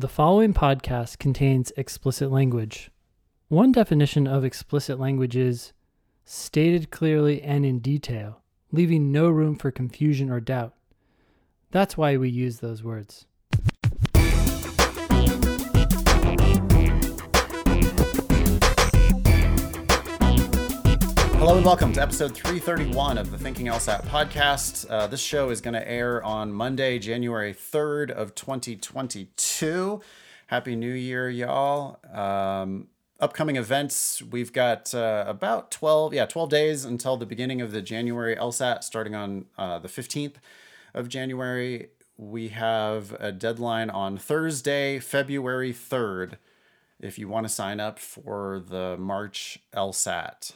The following podcast contains explicit language. One definition of explicit language is stated clearly and in detail, leaving no room for confusion or doubt. That's why we use those words. Hello and welcome to episode 331 of the Thinking LSAT podcast. Uh, this show is going to air on Monday, January 3rd of 2022. Happy New Year, y'all. Um, upcoming events, we've got uh, about 12, yeah, 12 days until the beginning of the January LSAT, starting on uh, the 15th of January. We have a deadline on Thursday, February 3rd, if you want to sign up for the March LSAT.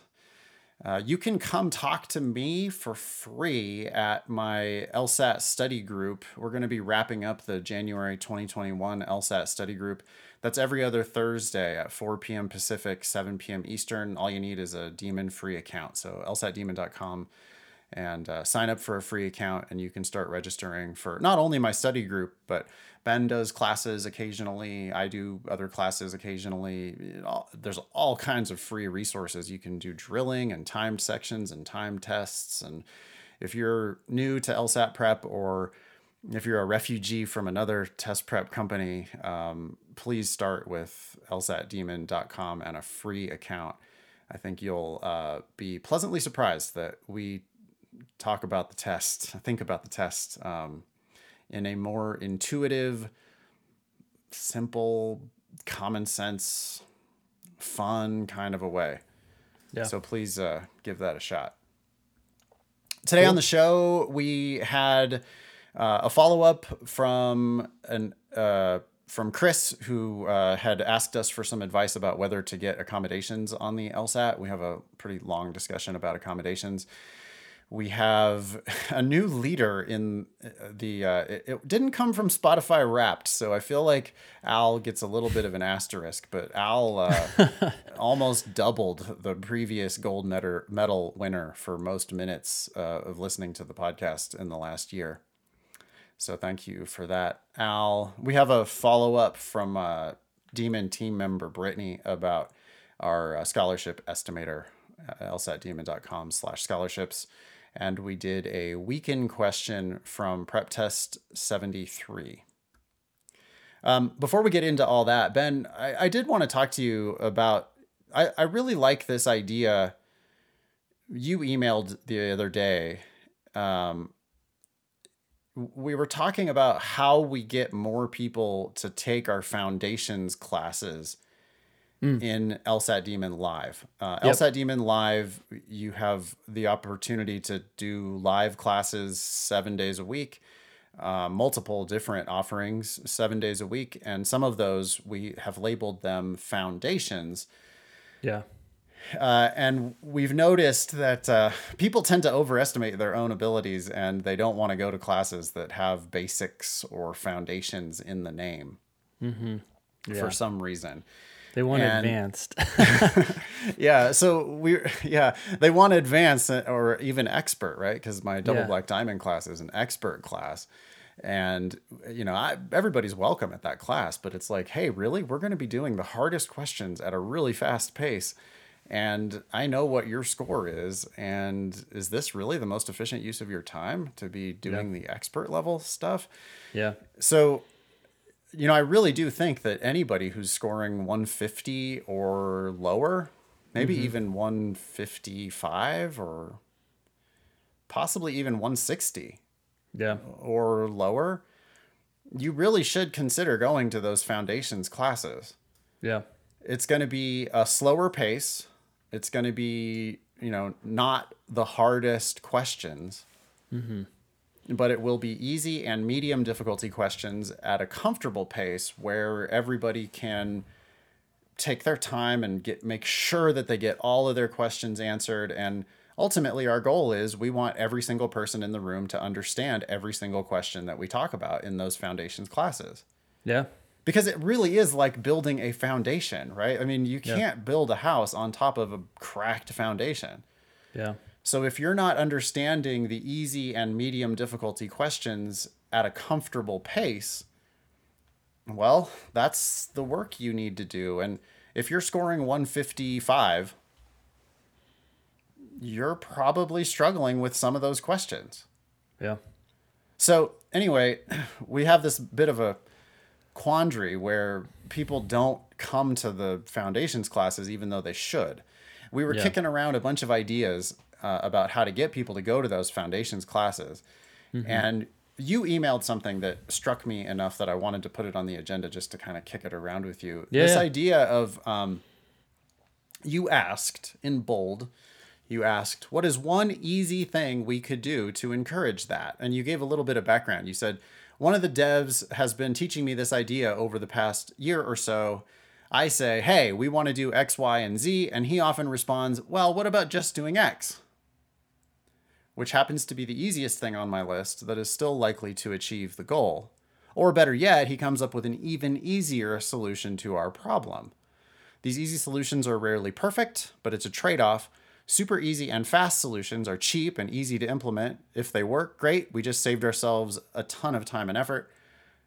Uh, you can come talk to me for free at my LSAT study group. We're going to be wrapping up the January 2021 LSAT study group. That's every other Thursday at 4 p.m. Pacific, 7 p.m. Eastern. All you need is a demon free account. So, lsatdemon.com and uh, sign up for a free account, and you can start registering for not only my study group, but Ben does classes occasionally. I do other classes occasionally. There's all kinds of free resources. You can do drilling and timed sections and timed tests. And if you're new to LSAT prep or if you're a refugee from another test prep company, um, please start with lsatdemon.com and a free account. I think you'll uh, be pleasantly surprised that we talk about the test, think about the test. Um, in a more intuitive, simple, common sense, fun kind of a way. Yeah. So please uh, give that a shot. Today cool. on the show, we had uh, a follow up from an uh, from Chris, who uh, had asked us for some advice about whether to get accommodations on the LSAT. We have a pretty long discussion about accommodations we have a new leader in uh, the uh, it, it, didn't come from spotify wrapped so i feel like al gets a little bit of an asterisk but al uh, almost doubled the previous gold medal winner for most minutes uh, of listening to the podcast in the last year. So thank you for that al. We have a follow-up from uh, demon team member brittany about our uh, scholarship estimator lsatdemon.com slash scholarships and we did a weekend question from Prep Test 73. Um, before we get into all that, Ben, I, I did want to talk to you about. I, I really like this idea. You emailed the other day. Um, we were talking about how we get more people to take our foundations classes mm. in LSAT Demon Live. Uh, yep. LSAT Demon Live, you have the opportunity to do live classes seven days a week, uh, multiple different offerings seven days a week. And some of those we have labeled them foundations. Yeah. Uh, and we've noticed that uh, people tend to overestimate their own abilities and they don't want to go to classes that have basics or foundations in the name mm-hmm. yeah. for some reason. They want and, advanced. yeah. So we, yeah, they want advanced uh, or even expert, right? Because my double yeah. black diamond class is an expert class. And, you know, I, everybody's welcome at that class, but it's like, hey, really? We're going to be doing the hardest questions at a really fast pace. And I know what your score is. And is this really the most efficient use of your time to be doing yeah. the expert level stuff? Yeah. So you know, I really do think that anybody who's scoring 150 or lower, maybe mm-hmm. even 155 or possibly even 160 yeah. or lower you really should consider going to those foundations classes. Yeah. It's going to be a slower pace. It's going to be you know not the hardest questions. Mm-hmm but it will be easy and medium difficulty questions at a comfortable pace where everybody can take their time and get make sure that they get all of their questions answered. And ultimately our goal is we want every single person in the room to understand every single question that we talk about in those foundations classes. Yeah. Because it really is like building a foundation right? I mean you can't yeah. build a house on top of a cracked foundation. Yeah so if you're not understanding the easy and medium difficulty questions at a comfortable pace, well, that's the work you need to do. And if you're scoring 155, you're probably struggling with some of those questions. Yeah. So, anyway, we have this bit of a quandary where people don't come to the foundations classes even though they should. We were yeah. kicking around a bunch of ideas uh, about how to get people to go to those foundations classes. Mm-hmm. And you emailed something that struck me enough that I wanted to put it on the agenda just to kind of kick it around with you. Yeah. This idea of um, you asked in bold, you asked, what is one easy thing we could do to encourage that? And you gave a little bit of background. You said, one of the devs has been teaching me this idea over the past year or so. I say, hey, we want to do X, Y, and Z. And he often responds, well, what about just doing X? Which happens to be the easiest thing on my list that is still likely to achieve the goal. Or better yet, he comes up with an even easier solution to our problem. These easy solutions are rarely perfect, but it's a trade off. Super easy and fast solutions are cheap and easy to implement. If they work, great. We just saved ourselves a ton of time and effort.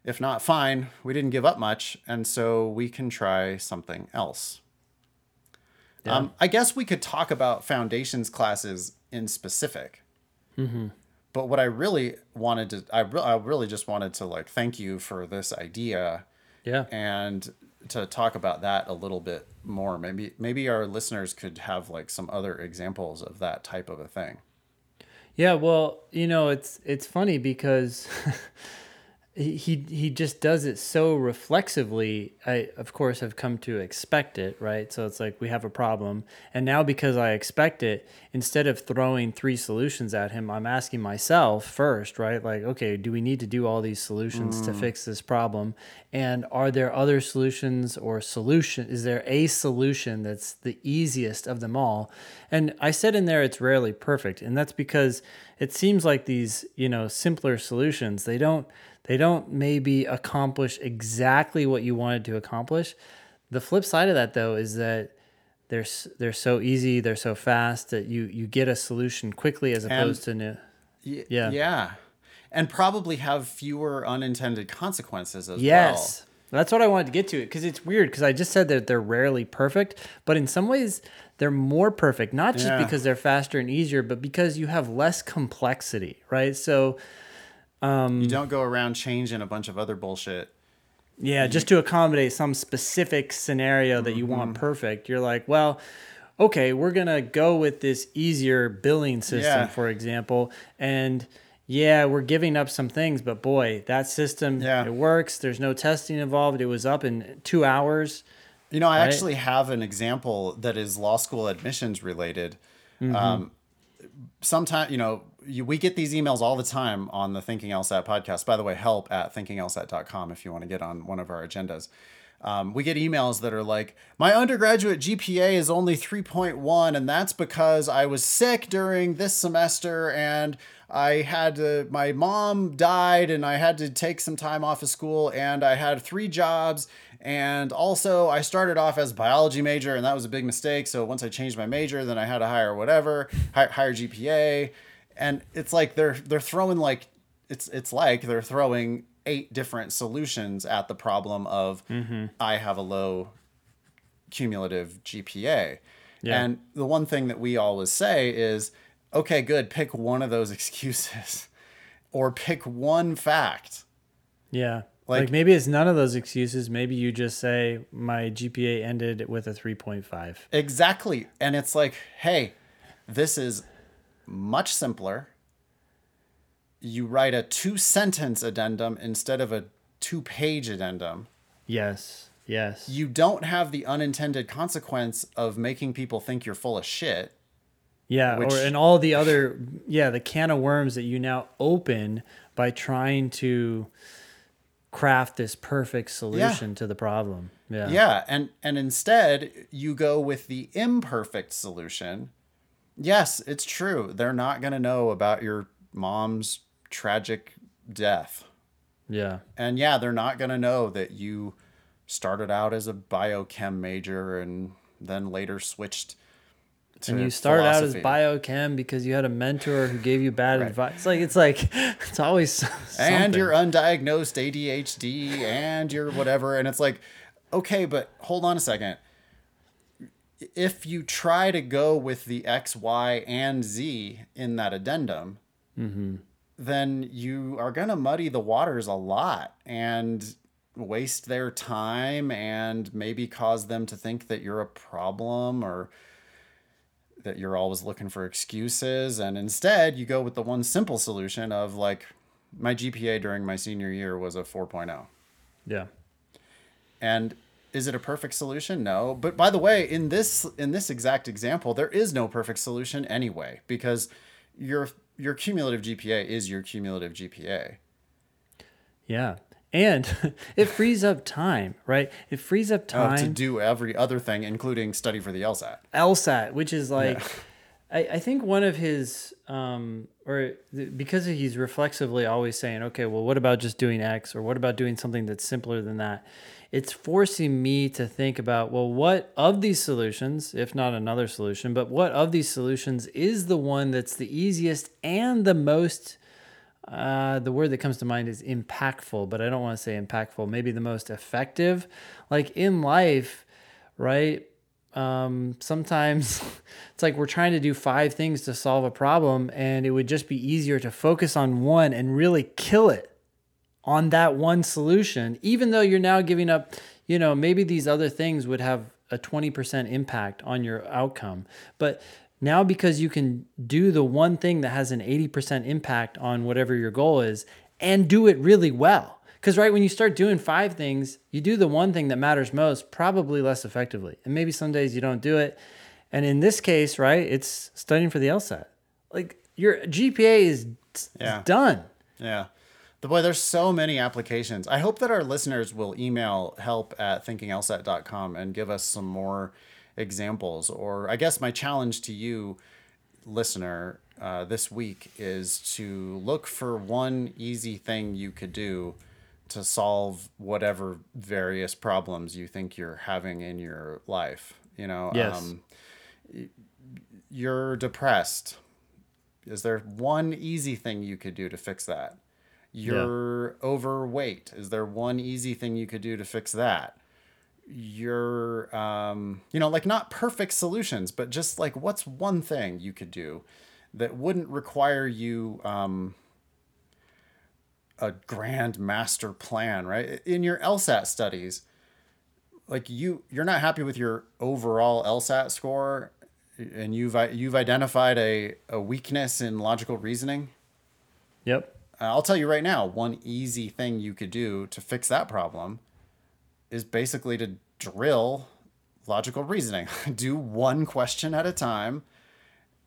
If not, fine. We didn't give up much, and so we can try something else. Yeah. Um, I guess we could talk about foundations classes in specific. Mm-hmm. But what I really wanted to, I, re- I really just wanted to like thank you for this idea. Yeah. And to talk about that a little bit more. Maybe maybe our listeners could have like some other examples of that type of a thing. Yeah, well, you know, it's it's funny because he he just does it so reflexively i of course have come to expect it right? So it's like we have a problem. And now because i expect it instead of throwing three solutions at him i'm asking myself first right? Like okay do we need to do all these solutions mm. to fix this problem? And are there other solutions or solution is there a solution that's the easiest of them all? And i said in there it's rarely perfect. And that's because it seems like these you know simpler solutions they don't they don't maybe accomplish exactly what you wanted to accomplish. The flip side of that though is that they're they're so easy, they're so fast that you you get a solution quickly as opposed and, to new. yeah. Yeah. And probably have fewer unintended consequences as yes. well. Yes. That's what I wanted to get to it because it's weird because I just said that they're rarely perfect, but in some ways they're more perfect, not just yeah. because they're faster and easier, but because you have less complexity, right? So um, you don't go around changing a bunch of other bullshit. Yeah, just to accommodate some specific scenario that you mm-hmm. want perfect. You're like, well, okay, we're gonna go with this easier billing system, yeah. for example, and yeah, we're giving up some things, but boy, that system yeah. it works. There's no testing involved. It was up in two hours. You know, I right? actually have an example that is law school admissions related. Mm-hmm. Um, sometimes, you know, you, we get these emails all the time on the Thinking LSAT podcast. By the way, help at thinkinglsat.com if you want to get on one of our agendas. Um, we get emails that are like, my undergraduate GPA is only 3.1, and that's because I was sick during this semester and I had to, my mom died and I had to take some time off of school and I had three jobs. And also, I started off as biology major, and that was a big mistake. So once I changed my major, then I had a higher whatever, higher GPA and it's like they're they're throwing like it's it's like they're throwing eight different solutions at the problem of mm-hmm. I have a low cumulative GPA. Yeah. And the one thing that we always say is, okay, good, pick one of those excuses or pick one fact. Yeah. Like, like, maybe it's none of those excuses. Maybe you just say my GPA ended with a 3.5. Exactly. And it's like, hey, this is much simpler. You write a two sentence addendum instead of a two page addendum. Yes. Yes. You don't have the unintended consequence of making people think you're full of shit. Yeah, which... or and all the other yeah, the can of worms that you now open by trying to craft this perfect solution yeah. to the problem. Yeah. Yeah, and and instead you go with the imperfect solution yes, it's true. They're not going to know about your mom's tragic death. Yeah. And yeah, they're not going to know that you started out as a biochem major and then later switched and you started out as biochem because you had a mentor who gave you bad right. advice. Like it's like it's always something. and you're undiagnosed ADHD and you're whatever, and it's like, okay, but hold on a second. If you try to go with the X, Y, and Z in that addendum, mm-hmm. then you are gonna muddy the waters a lot and waste their time and maybe cause them to think that you're a problem or that you're always looking for excuses and instead you go with the one simple solution of like my GPA during my senior year was a 4.0. Yeah. And is it a perfect solution? No. But by the way, in this in this exact example, there is no perfect solution anyway because your your cumulative GPA is your cumulative GPA. Yeah and it frees up time, right? It frees up time oh, to do every other thing, including study for the LSAT. LSAT, which is like, yeah. I, I think one of his, um, or because he's reflexively always saying, okay, well, what about just doing X, or what about doing something that's simpler than that? It's forcing me to think about, well, what of these solutions, if not another solution, but what of these solutions is the one that's the easiest and the most uh, the word that comes to mind is impactful, but I don't want to say impactful. Maybe the most effective. Like in life, right? Um, sometimes it's like we're trying to do five things to solve a problem, and it would just be easier to focus on one and really kill it on that one solution, even though you're now giving up, you know, maybe these other things would have a 20% impact on your outcome. But now, because you can do the one thing that has an 80% impact on whatever your goal is and do it really well. Because, right, when you start doing five things, you do the one thing that matters most, probably less effectively. And maybe some days you don't do it. And in this case, right, it's studying for the LSAT. Like your GPA is yeah. done. Yeah. The boy, there's so many applications. I hope that our listeners will email help at thinkinglsat.com and give us some more examples. Or I guess my challenge to you, listener, uh, this week is to look for one easy thing you could do to solve whatever various problems you think you're having in your life. You know, yes. Um, you're depressed. Is there one easy thing you could do to fix that? You're yeah. overweight. Is there one easy thing you could do to fix that? your um, you know like not perfect solutions but just like what's one thing you could do that wouldn't require you um, a grand master plan right? In your lsat studies like you you're not happy with your overall lsat score and you've you've identified a, a weakness in logical reasoning? Yep. I'll tell you right now one easy thing you could do to fix that problem is basically to drill logical reasoning. Do one question at a time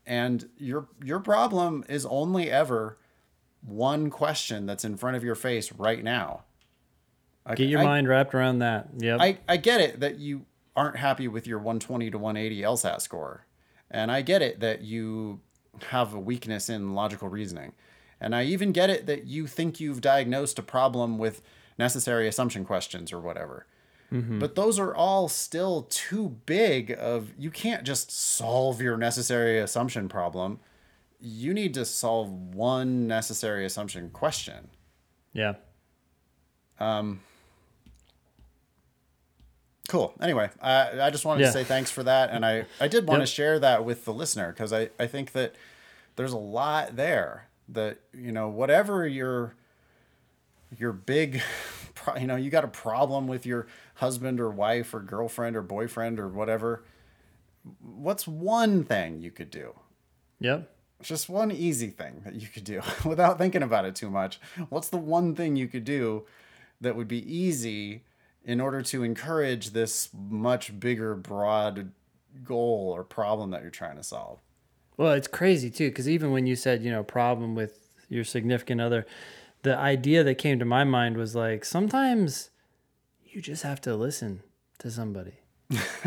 and your your problem is only ever one question that's in front of your face right now. Get your I, mind wrapped around that. Yep. I, I get it that you aren't happy with your 120 to 180 LSAT score. And I get it that you have a weakness in logical reasoning. And I even get it that you think you've diagnosed a problem with necessary assumption questions or whatever. Mm-hmm. But those are all still too big of you can't just solve your necessary assumption problem. You need to solve one necessary assumption question. Yeah. Um cool. Anyway, I I just wanted yeah. to say thanks for that and I I did want yep. to share that with the listener cuz I I think that there's a lot there that you know whatever your your big you know you got a problem with your husband or wife or girlfriend or boyfriend or whatever, what's one thing you could do? Yep. Just one easy thing that you could do without thinking about it too much. What's the one thing you could do that would be easy in order to encourage this much bigger, broad goal or problem that you're trying to solve? Well, it's crazy too, because even when you said, you know, problem with your significant other, the idea that came to my mind was like sometimes you just have to listen to somebody.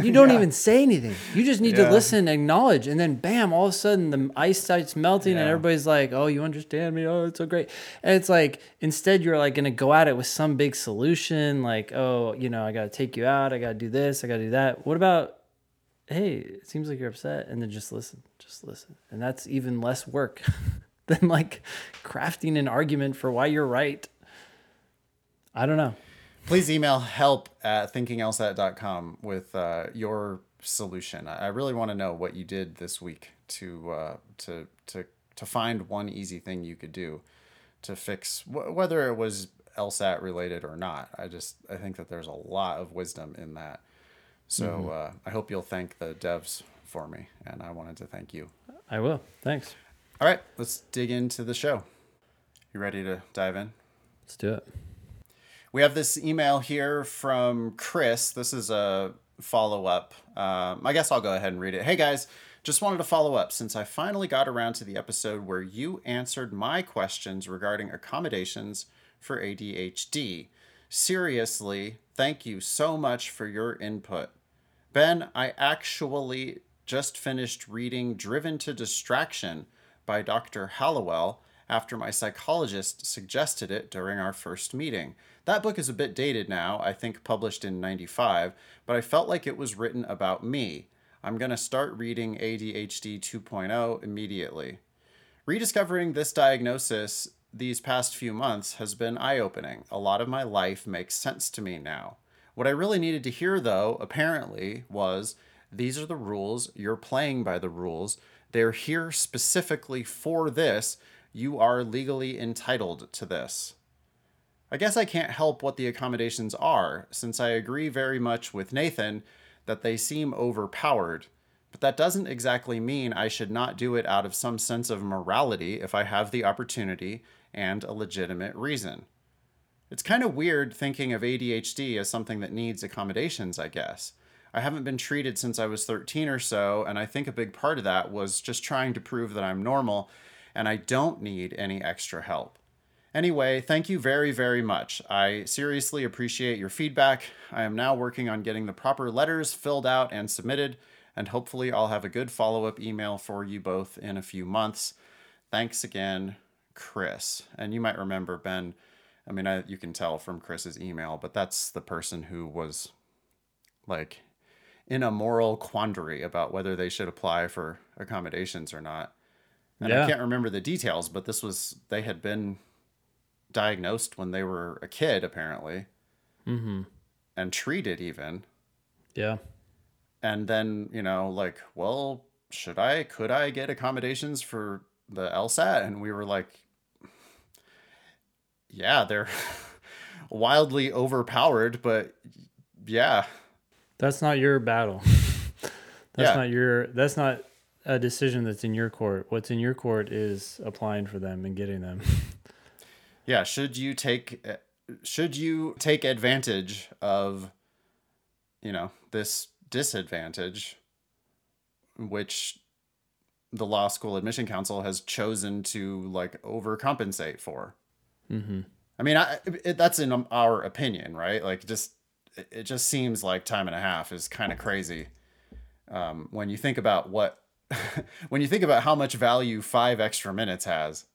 You don't yeah. even say anything. You just need yeah. to listen, acknowledge, and then bam, all of a sudden the ice starts melting, yeah. and everybody's like, "Oh, you understand me? Oh, it's so great." And it's like instead you're like gonna go at it with some big solution, like, "Oh, you know, I gotta take you out. I gotta do this. I gotta do that." What about hey, it seems like you're upset, and then just listen, just listen, and that's even less work than like crafting an argument for why you're right. I don't know. Please email help at thinkinglsat.com with uh, your solution. I really want to know what you did this week to uh, to to to find one easy thing you could do to fix wh- whether it was LSAT related or not. I just I think that there's a lot of wisdom in that. So mm-hmm. uh, I hope you'll thank the devs for me, and I wanted to thank you. I will. Thanks. All right, let's dig into the show. You ready to dive in? Let's do it. We have this email here from Chris. This is a follow up. Um, I guess I'll go ahead and read it. Hey guys, just wanted to follow up since I finally got around to the episode where you answered my questions regarding accommodations for ADHD. Seriously, thank you so much for your input. Ben, I actually just finished reading Driven to Distraction by Dr. Hallowell after my psychologist suggested it during our first meeting. That book is a bit dated now, I think published in 95, but I felt like it was written about me. I'm going to start reading ADHD 2.0 immediately. Rediscovering this diagnosis these past few months has been eye opening. A lot of my life makes sense to me now. What I really needed to hear, though, apparently, was these are the rules, you're playing by the rules, they're here specifically for this, you are legally entitled to this. I guess I can't help what the accommodations are, since I agree very much with Nathan that they seem overpowered. But that doesn't exactly mean I should not do it out of some sense of morality if I have the opportunity and a legitimate reason. It's kind of weird thinking of ADHD as something that needs accommodations, I guess. I haven't been treated since I was 13 or so, and I think a big part of that was just trying to prove that I'm normal and I don't need any extra help. Anyway, thank you very, very much. I seriously appreciate your feedback. I am now working on getting the proper letters filled out and submitted, and hopefully, I'll have a good follow up email for you both in a few months. Thanks again, Chris. And you might remember, Ben, I mean, I, you can tell from Chris's email, but that's the person who was like in a moral quandary about whether they should apply for accommodations or not. And yeah. I can't remember the details, but this was, they had been diagnosed when they were a kid, apparently, mm-hmm. and treated even. Yeah. And then, you know, like, well, should I, could I get accommodations for the LSAT? And we were like, yeah, they're wildly overpowered, but yeah. That's not your battle. that's yeah. not your, that's not a decision that's in your court. What's in your court is applying for them and getting them. yeah should you take should you take advantage of you know this disadvantage which the law school admission council has chosen to like overcompensate for? Mm-hmm. i mean I, it, that's in our opinion right? Like just it just seems like time and a half is kind of crazy. Um, when you think about what when you think about how much value five extra minutes has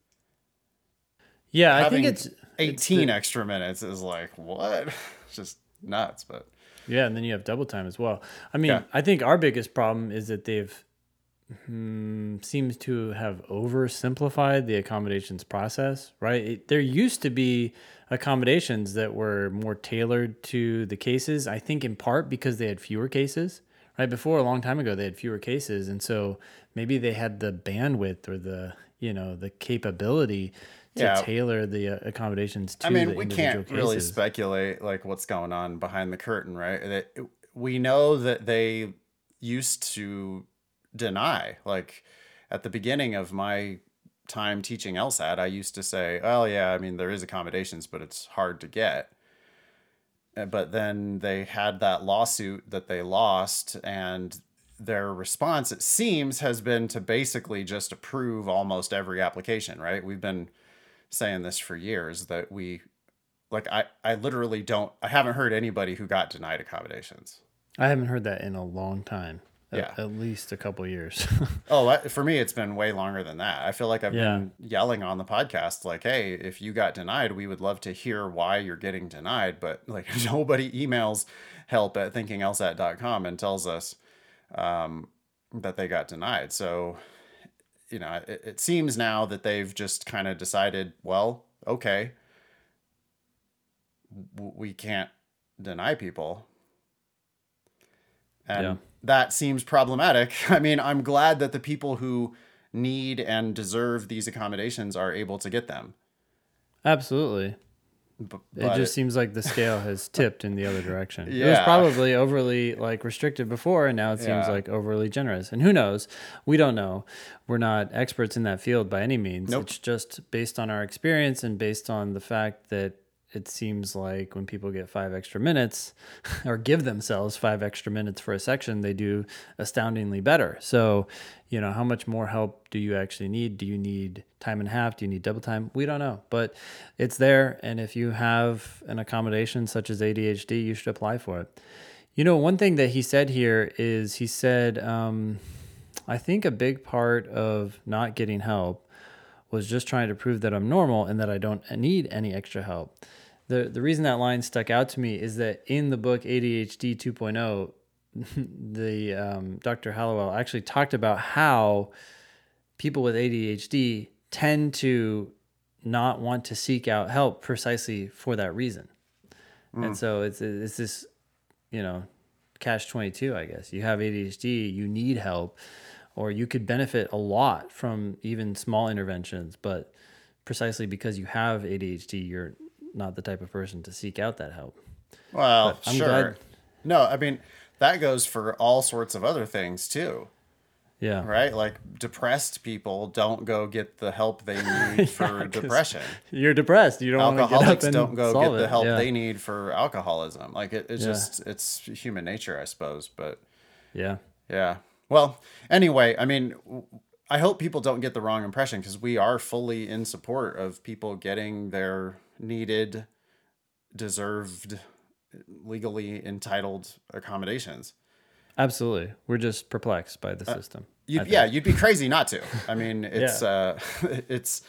yeah, I think it's 18 it's the, extra minutes is like what? It's just nuts, but yeah, and then you have double time as well. I mean, yeah. I think our biggest problem is that they've hmm, seems to have oversimplified the accommodations process, right? It, there used to be accommodations that were more tailored to the cases, I think in part because they had fewer cases. Right before a long time ago they had fewer cases and so maybe they had the bandwidth or the, you know, the capability to yeah. tailor the uh, accommodations to I mean, we can't cases. really speculate like what's going on behind the curtain, right? That we know that they used to deny like at the beginning of my time teaching LSAT, I used to say, "Oh yeah, I mean there is accommodations, but it's hard to get." Uh, but then they had that lawsuit that they lost and their response it seems has been to basically just approve almost every application, right? We've been saying this for years that we like I I literally don't I haven't heard anybody who got denied accommodations. I haven't heard that in a long time. Yeah. At, at least a couple years. oh, for me it's been way longer than that. I feel like I've yeah. been yelling on the podcast like, "Hey, if you got denied, we would love to hear why you're getting denied." But like nobody emails help at thinkinglsat.com and tells us um, that they got denied. So, you know, it, it seems now that they've just kind of decided, well, okay, we can't deny people. And yeah. that seems problematic. I mean, I'm glad that the people who need and deserve these accommodations are able to get them. Absolutely. But, it just seems like the scale has tipped in the other direction. Yeah. It was probably overly like restricted before, and now it seems yeah. like overly generous. And who knows? We don't know. We're not experts in that field by any means. Nope. It's just based on our experience and based on the fact that it seems like when people get five extra minutes or give themselves five extra minutes for a section, they do astoundingly better. So, you know, how much more help do you actually need? Do you need time and a half? Do you need double time? We don't know, but it's there. And if you have an accommodation such as ADHD, you should apply for it. You know, one thing that he said here is he said, um, I think a big part of not getting help was just trying to prove that I'm normal and that I don't need any extra help the the reason that line stuck out to me is that in the book ADHD 2.0, the um, Dr. Hallowell actually talked about how people with ADHD tend to not want to seek out help precisely for that reason. Mm. And so it's it's this, you know, catch 22, I guess. You have ADHD, you need help or you could benefit a lot from even small interventions, but precisely because you have ADHD, you're not the type of person to seek out that help. Well, sure. Glad... No, I mean that goes for all sorts of other things too. Yeah. Right? Like depressed people don't go get the help they need for yeah, depression. You're depressed. You don't Alcoholics don't go get the help yeah. they need for alcoholism. Like it, it's yeah. just it's human nature, I suppose. But yeah. Yeah. Well, anyway, I mean I hope people don't get the wrong impression because we are fully in support of people getting their needed, deserved, legally entitled accommodations. Absolutely. We're just perplexed by the uh, system. You'd, yeah, you'd be crazy not to. I mean, it's yeah. uh it's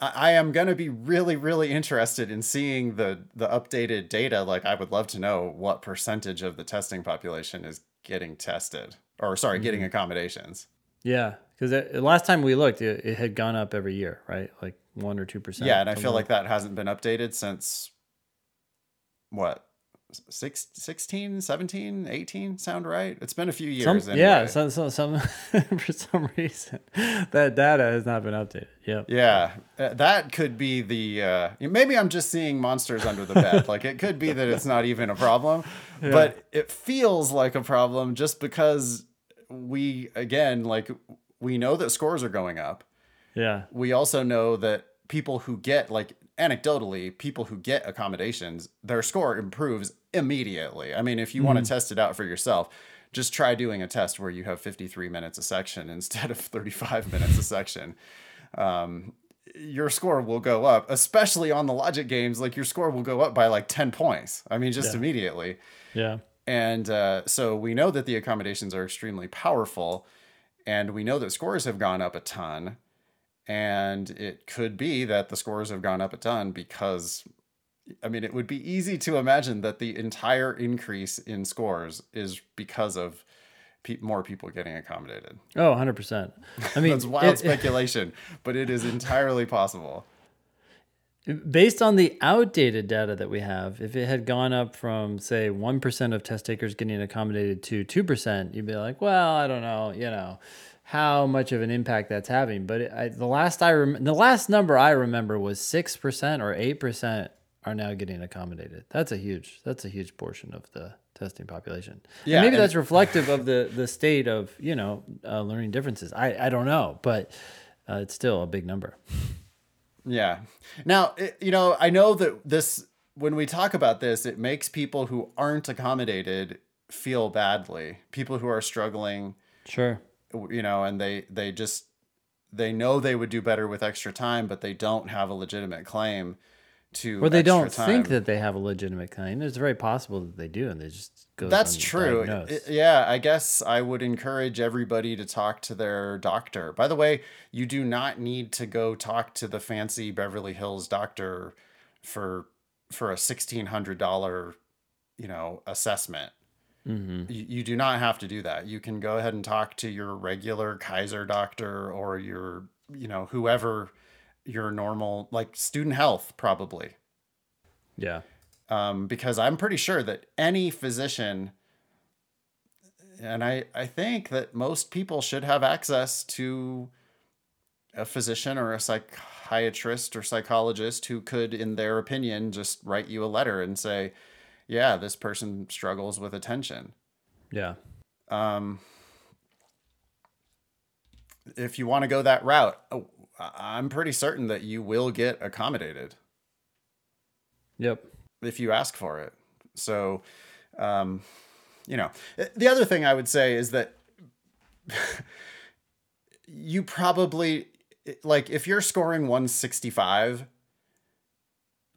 I am going to be really really interested in seeing the the updated data like I would love to know what percentage of the testing population is getting tested or sorry, mm-hmm. getting accommodations. Yeah, cuz last time we looked it, it had gone up every year, right? Like one or two percent. Yeah, and I feel like that hasn't been updated since what six, 16, 17, 18 sound right? It's been a few years. Some, anyway. Yeah, so, so, some for some reason that data has not been updated. Yep. Yeah, uh, that could be the. Uh, maybe I'm just seeing monsters under the bed. like it could be that it's not even a problem, yeah. but it feels like a problem just because we again like we know that scores are going up. Yeah. We also know that people who get like anecdotally, people who get accommodations, their score improves immediately. I mean, if you mm-hmm. want to test it out for yourself, just try doing a test where you have 53 minutes a section instead of 35 minutes a section. Um, your score will go up, especially on the logic games. Like your score will go up by like 10 points. I mean, just yeah. immediately. Yeah. And uh, so we know that the accommodations are extremely powerful, and we know that scores have gone up a ton. And it could be that the scores have gone up a ton because, I mean, it would be easy to imagine that the entire increase in scores is because of pe- more people getting accommodated. Oh, 100%. I mean, that's wild it, speculation, but it is entirely possible. Based on the outdated data that we have, if it had gone up from, say, 1% of test takers getting accommodated to 2%, you'd be like, well, I don't know, you know how much of an impact that's having. But it, I, the last I rem- the last number I remember was six percent or eight percent are now getting accommodated. That's a huge that's a huge portion of the testing population. Yeah, and maybe and that's reflective of the the state of you know uh, learning differences. I I don't know, but uh, it's still a big number. Yeah. Now it, you know I know that this when we talk about this, it makes people who aren't accommodated feel badly. People who are struggling. Sure you know, and they they just they know they would do better with extra time, but they don't have a legitimate claim to. Or they don't time. think that they have a legitimate claim. It's very possible that they do, and they just go. That's true. It, yeah, I guess I would encourage everybody to talk to their doctor. By the way, you do not need to go talk to the fancy Beverly Hills doctor for for a sixteen hundred dollar, you know, assessment Mm-hmm. You, you do not have to do that. You can go ahead and talk to your regular Kaiser doctor or your, you know, whoever your normal, like student health, probably. Yeah. Um, because I'm pretty sure that any physician, and I, I think that most people should have access to a physician or a psychiatrist or psychologist who could, in their opinion, just write you a letter and say, yeah, this person struggles with attention. Yeah. Um, if you want to go that route, oh, I'm pretty certain that you will get accommodated. Yep. If you ask for it. So, um, you know, the other thing I would say is that you probably like if you're scoring 165,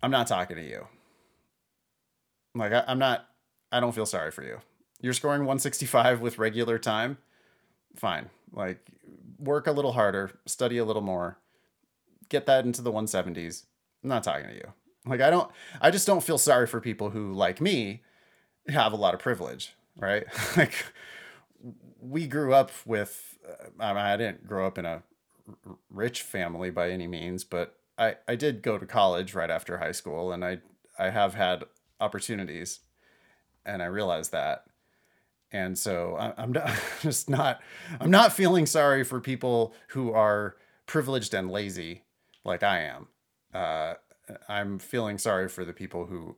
I'm not talking to you. Like I, I'm not. I don't feel sorry for you. You're scoring 165 with regular time. Fine. Like work a little harder, study a little more, get that into the 170s. I'm not talking to you. Like I don't. I just don't feel sorry for people who, like me, have a lot of privilege. Right. like we grew up with. Uh, I, mean, I didn't grow up in a rich family by any means, but I, I did go to college right after high school and I I have had opportunities and I realized that. And so I, am not, just not I'm not feeling sorry for people who are privileged and lazy like I am. Uh, I'm feeling sorry for the people who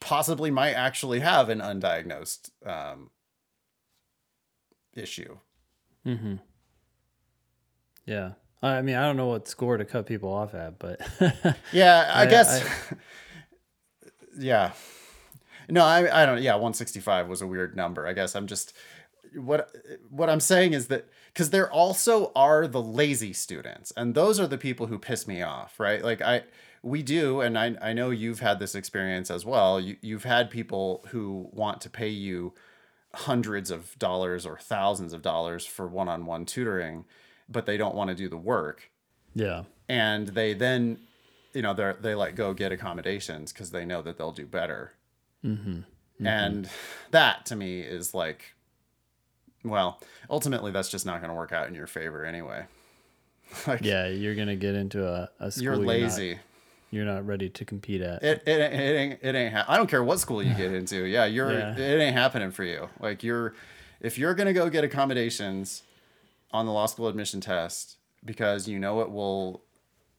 possibly might actually have an undiagnosed um, issue. Mm-hmm. Yeah. I mean, I don't know what score to cut people off at, but yeah, I, I guess. I, yeah. No, I, I don't. Yeah, 165 was a weird number. I guess I'm just what what I'm saying is that because there also are the lazy students, and those are the people who piss me off, right? Like I we do, and I I know you've had this experience as well. You you've had people who want to pay you hundreds of dollars or thousands of dollars for one-on-one tutoring, but they don't want to do the work. Yeah. And they then you know they they let go get accommodations because they know that they'll do better mm-hmm. Mm-hmm. and that to me is like well ultimately that's just not going to work out in your favor anyway like, yeah you're going to get into a, a school you're lazy you're not, you're not, ready to compete at it it, it ain't it ain't ha- i don't care what school you get into yeah you're yeah. it ain't happening for you like you're if you're going to go get accommodations on the law school admission test because you know it will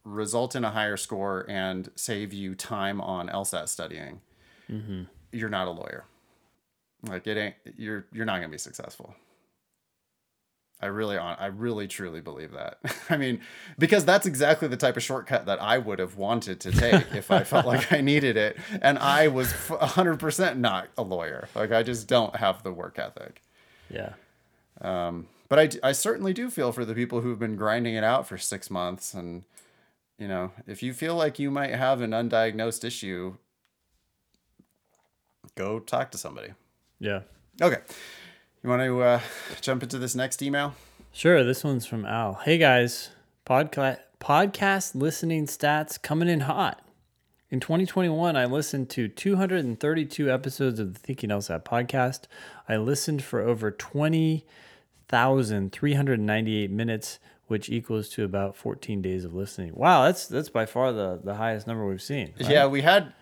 result in a higher score and save you time on LSAT studying, mm-hmm. You're not a lawyer. Like it ain't you're you're not gonna be successful. I really on I really truly believe that. I mean, because that's exactly the type of shortcut that I would have wanted to take if I felt like I needed it and I was 100% not a lawyer. Like I just don't have the work ethic. Yeah. Um but I, I certainly do feel for the people who've been grinding it out for 6 months and you know, if you feel like you might have an undiagnosed issue, go talk to somebody. Yeah. Okay. You want to uh, jump into this next email? Sure. This one's from Al. Hey guys, podcast podcast listening stats coming in hot. In 2021, I listened to 232 episodes of the Thinking LSAT podcast. I listened for over 20,398 minutes which equals to about 14 days of listening. Wow, that's that's by far the the highest number we've seen. Right? Yeah, we had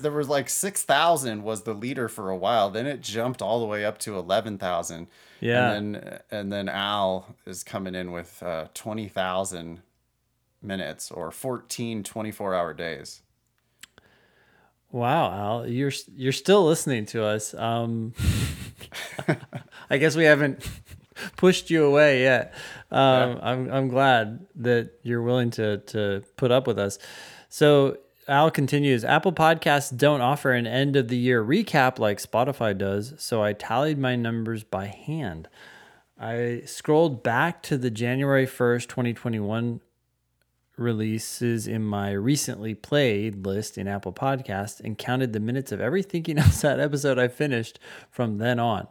there was like 6,000 was the leader for a while. Then it jumped all the way up to 11,000. Yeah. And then and then Al is coming in with uh, 20,000 minutes or 14 24-hour days. Wow, Al, you're you're still listening to us. Um I guess we haven't pushed you away yet. Um, yeah. I'm I'm glad that you're willing to to put up with us. So Al continues Apple Podcasts don't offer an end of the year recap like Spotify does, so I tallied my numbers by hand. I scrolled back to the January 1st, 2021 releases in my recently played list in Apple Podcasts and counted the minutes of every Thinking LSAT episode I finished from then on.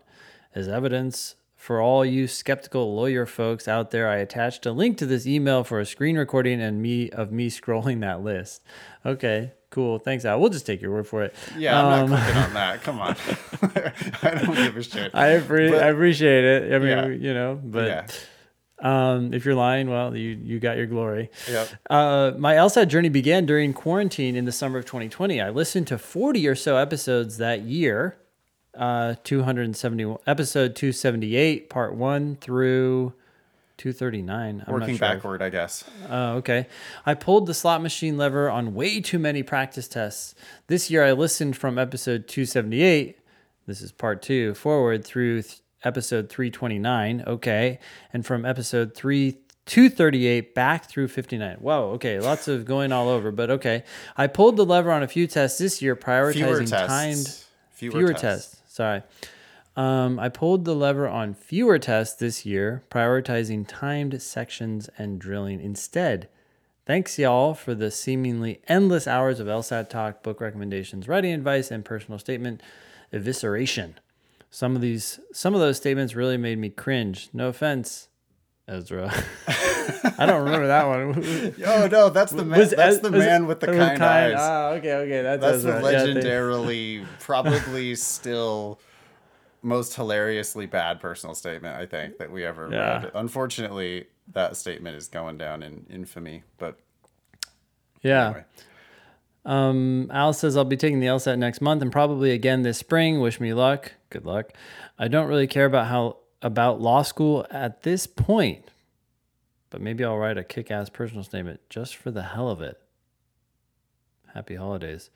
As evidence for all you skeptical lawyer folks out there, I attached a link to this email for a screen recording and me of me scrolling that list. Okay, Cool. Thanks, Al. We'll just take your word for it. Yeah, I'm um, not clicking on that. Come on. I don't give a shit. I, appre- but, I appreciate it. I mean, yeah. you know, but yeah. um, if you're lying, well, you you got your glory. Yep. Uh, my LSAT journey began during quarantine in the summer of 2020. I listened to 40 or so episodes that year. Uh, 270 episode 278, part one through 239. I'm Working sure. backward, I guess. Oh, okay. I pulled the slot machine lever on way too many practice tests. This year I listened from episode 278, this is part two, forward through th- episode 329. Okay. And from episode 3 238 back through 59. Whoa, okay, lots of going all over, but okay. I pulled the lever on a few tests this year, prioritizing timed fewer, fewer tests. tests. Sorry. Um, I pulled the lever on fewer tests this year, prioritizing timed sections and drilling instead. Thanks, y'all, for the seemingly endless hours of LSAT talk, book recommendations, writing advice, and personal statement evisceration. Some of these, some of those statements really made me cringe. No offense, Ezra. I don't remember that one. oh no, that's the man. Was, that's the man with the kind, kind eyes. Ah, okay, okay, that's, that's the legendarily, yeah, probably still most hilariously bad personal statement I think that we ever yeah. read. Unfortunately, that statement is going down in infamy. But yeah. Anyway. Um, Al says I'll be taking the LSAT next month and probably again this spring. Wish me luck. Good luck. I don't really care about how about law school at this point, but maybe I'll write a kick-ass personal statement just for the hell of it. Happy holidays.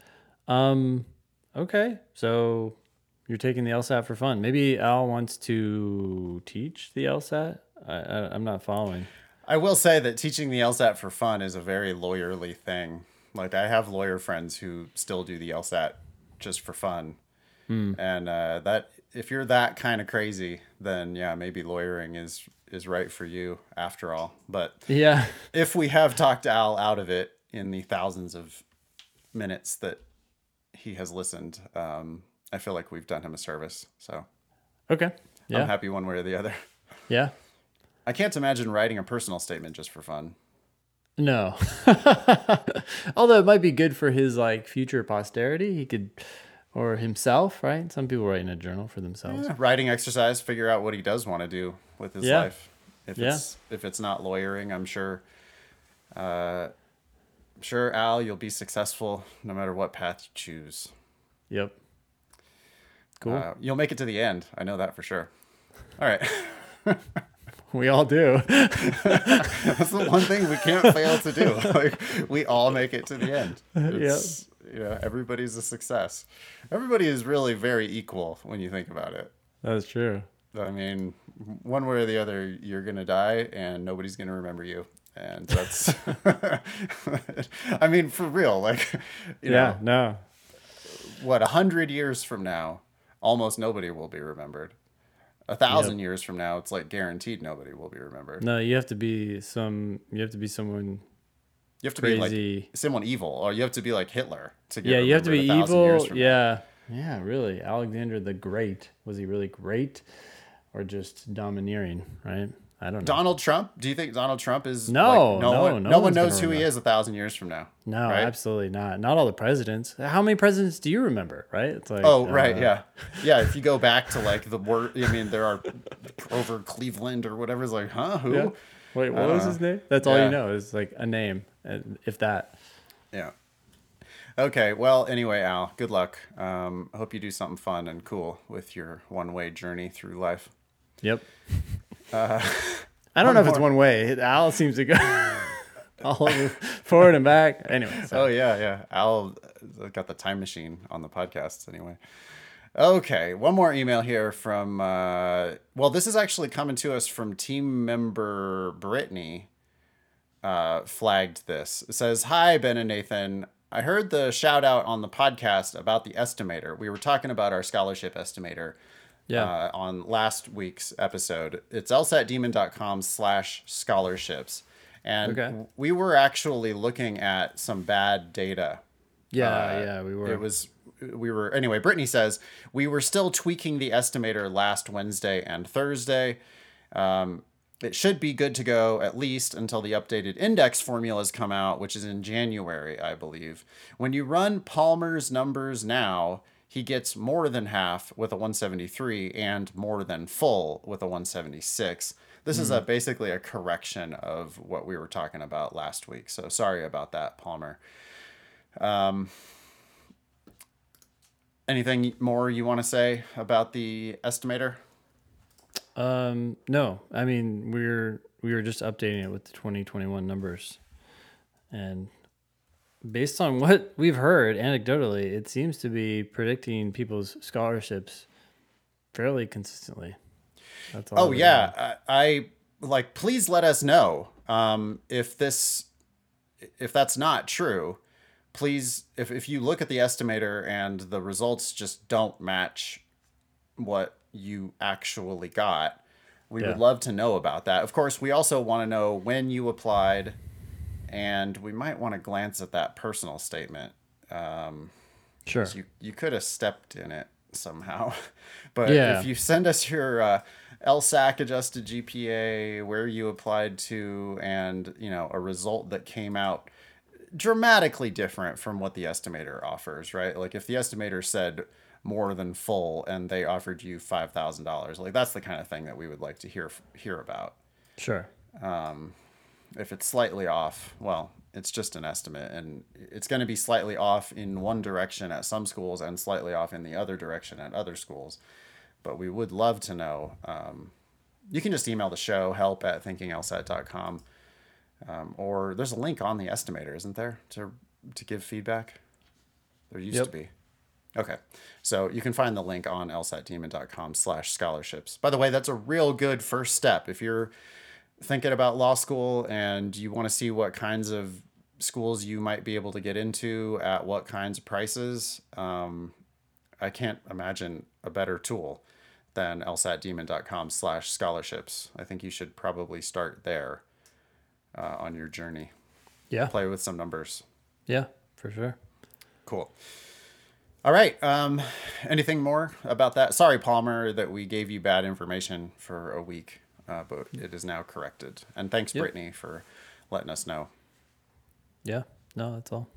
Um, okay, so you're taking the LSAT for fun. Maybe Al wants to teach the LSAT. I, I, I'm not following. I will say that teaching the LSAT for fun is a very lawyerly thing. Like I have lawyer friends who still do the LSAT just for fun, mm. and uh, that if you're that kind of crazy, then yeah, maybe lawyering is is right for you after all. But yeah, if we have talked Al out of it in the thousands of minutes that he has listened, um, I feel like we've done him a service. So okay, yeah, I'm happy one way or the other. Yeah, I can't imagine writing a personal statement just for fun. No, although it might be good for his like future posterity. He could or himself, right? Some people write in a journal for themselves. Yeah, writing exercise, figure out what he does want to do with his yeah. life. If yeah. it's if it's not lawyering, I'm sure uh I'm sure Al, you'll be successful no matter what path you choose. Yep. Cool. Uh, you'll make it to the end. I know that for sure. All right. we all do. That's the one thing we can't fail to do. Like we all make it to the end. It's, yep. You know, everybody's a success. Everybody is really very equal when you think about it. That's true. I mean, one way or the other, you're gonna die, and nobody's gonna remember you and that's i mean for real like yeah know, no what a hundred years from now almost nobody will be remembered. A thousand yep. years from now, it's like guaranteed nobody will be remembered. No, you have to be some. You have to be someone. You have to crazy. be like someone evil, or you have to be like Hitler to get. Yeah, you have to be evil. Yeah, now. yeah, really. Alexander the Great was he really great, or just domineering? Right. I don't know. Donald Trump? Do you think Donald Trump is no, like, no, no, one, no, no one knows who he is a thousand years from now? No, right? absolutely not. Not all the presidents. How many presidents do you remember? Right? It's like oh, right, uh, yeah, yeah. If you go back to like the word, I mean, there are Grover Cleveland or whatever. It's like, huh? Who? Yeah. Wait, what was know. his name? That's all yeah. you know is like a name, if that. Yeah. Okay. Well, anyway, Al, good luck. Um, hope you do something fun and cool with your one-way journey through life. Yep. Uh, I don't know if it's one way. Al seems to go all over forward and back. Anyway. So. Oh yeah, yeah. Al got the time machine on the podcast anyway. Okay, one more email here from. Uh, well, this is actually coming to us from team member Brittany. Uh, flagged this. It says, "Hi Ben and Nathan. I heard the shout out on the podcast about the estimator. We were talking about our scholarship estimator." yeah. Uh, on last week's episode. It's lsatdemon.com slash scholarships. And okay. we were actually looking at some bad data. Yeah, uh, yeah, we were. It was we were anyway, Brittany says we were still tweaking the estimator last Wednesday and Thursday. Um, it should be good to go at least until the updated index formulas come out, which is in January, I believe. When you run Palmer's numbers now, he gets more than half with a 173 and more than full with a 176. This mm. is a hmm. basically a correction of what we were talking about last week. So sorry about that, Palmer. Um, anything more you want to say about the estimator? Um, no, I mean we're we were just updating it with the 2021 numbers, and based on what we've heard anecdotally, it seems to be predicting people's scholarships fairly consistently. That's all. Oh yeah, I, I, like. Please let us know um, if this if that's not true. Please, if if you look at the estimator and the results just don't match what you actually got. We yeah. would love to know about that. Of course, we also want to know when you applied, and we might want to glance at that personal statement. Um, sure. You you could have stepped in it somehow, but yeah. if you send us your uh, LSAC adjusted GPA, where you applied to, and you know a result that came out dramatically different from what the estimator offers, right? Like if the estimator said more than full and they offered you $5,000. Like that's the kind of thing that we would like to hear hear about. Sure. Um, if it's slightly off, well, it's just an estimate and it's going to be slightly off in one direction at some schools and slightly off in the other direction at other schools. But we would love to know. Um, you can just email the show help at thinkinglsat.com. Um, or there's a link on the estimator, isn't there, to to give feedback? There used yep. to be. Okay. So you can find the link on lsatdemon.com slash scholarships. By the way, that's a real good first step. If you're thinking about law school and you want to see what kinds of schools you might be able to get into at what kinds of prices, um, I can't imagine a better tool than lsatdemon.com slash scholarships. I think you should probably start there uh, on your journey. Yeah. Play with some numbers. Yeah, for sure. Cool. All right. Um, anything more about that? Sorry, Palmer, that we gave you bad information for a week, uh, but it is now corrected. And thanks, yep. Brittany, for letting us know. Yeah. No, that's all.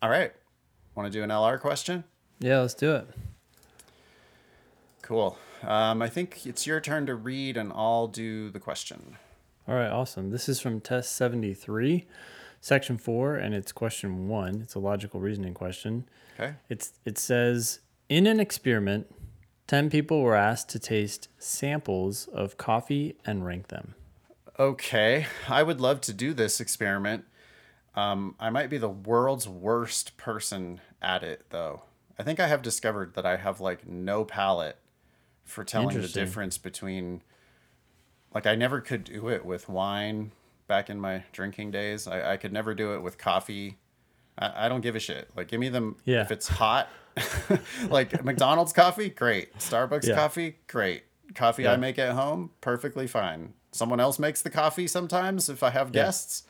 All right. Want to do an LR question? Yeah, let's do it. Cool. Um, I think it's your turn to read, and I'll do the question. All right. Awesome. This is from test 73 section four, and it's question one. It's a logical reasoning question. Okay. It's it says in an experiment, ten people were asked to taste samples of coffee and rank them. Okay, I would love to do this experiment. Um, I might be the world's worst person at it, though. I think I have discovered that I have like no palate for telling the difference between. Like I never could do it with wine back in my drinking days. I, I could never do it with coffee. I, I don't give a shit. Like, give me them. Yeah. If it's hot, like McDonald's coffee, great. Starbucks yeah. coffee, great. Coffee yeah. I make at home, perfectly fine. Someone else makes the coffee sometimes if I have guests,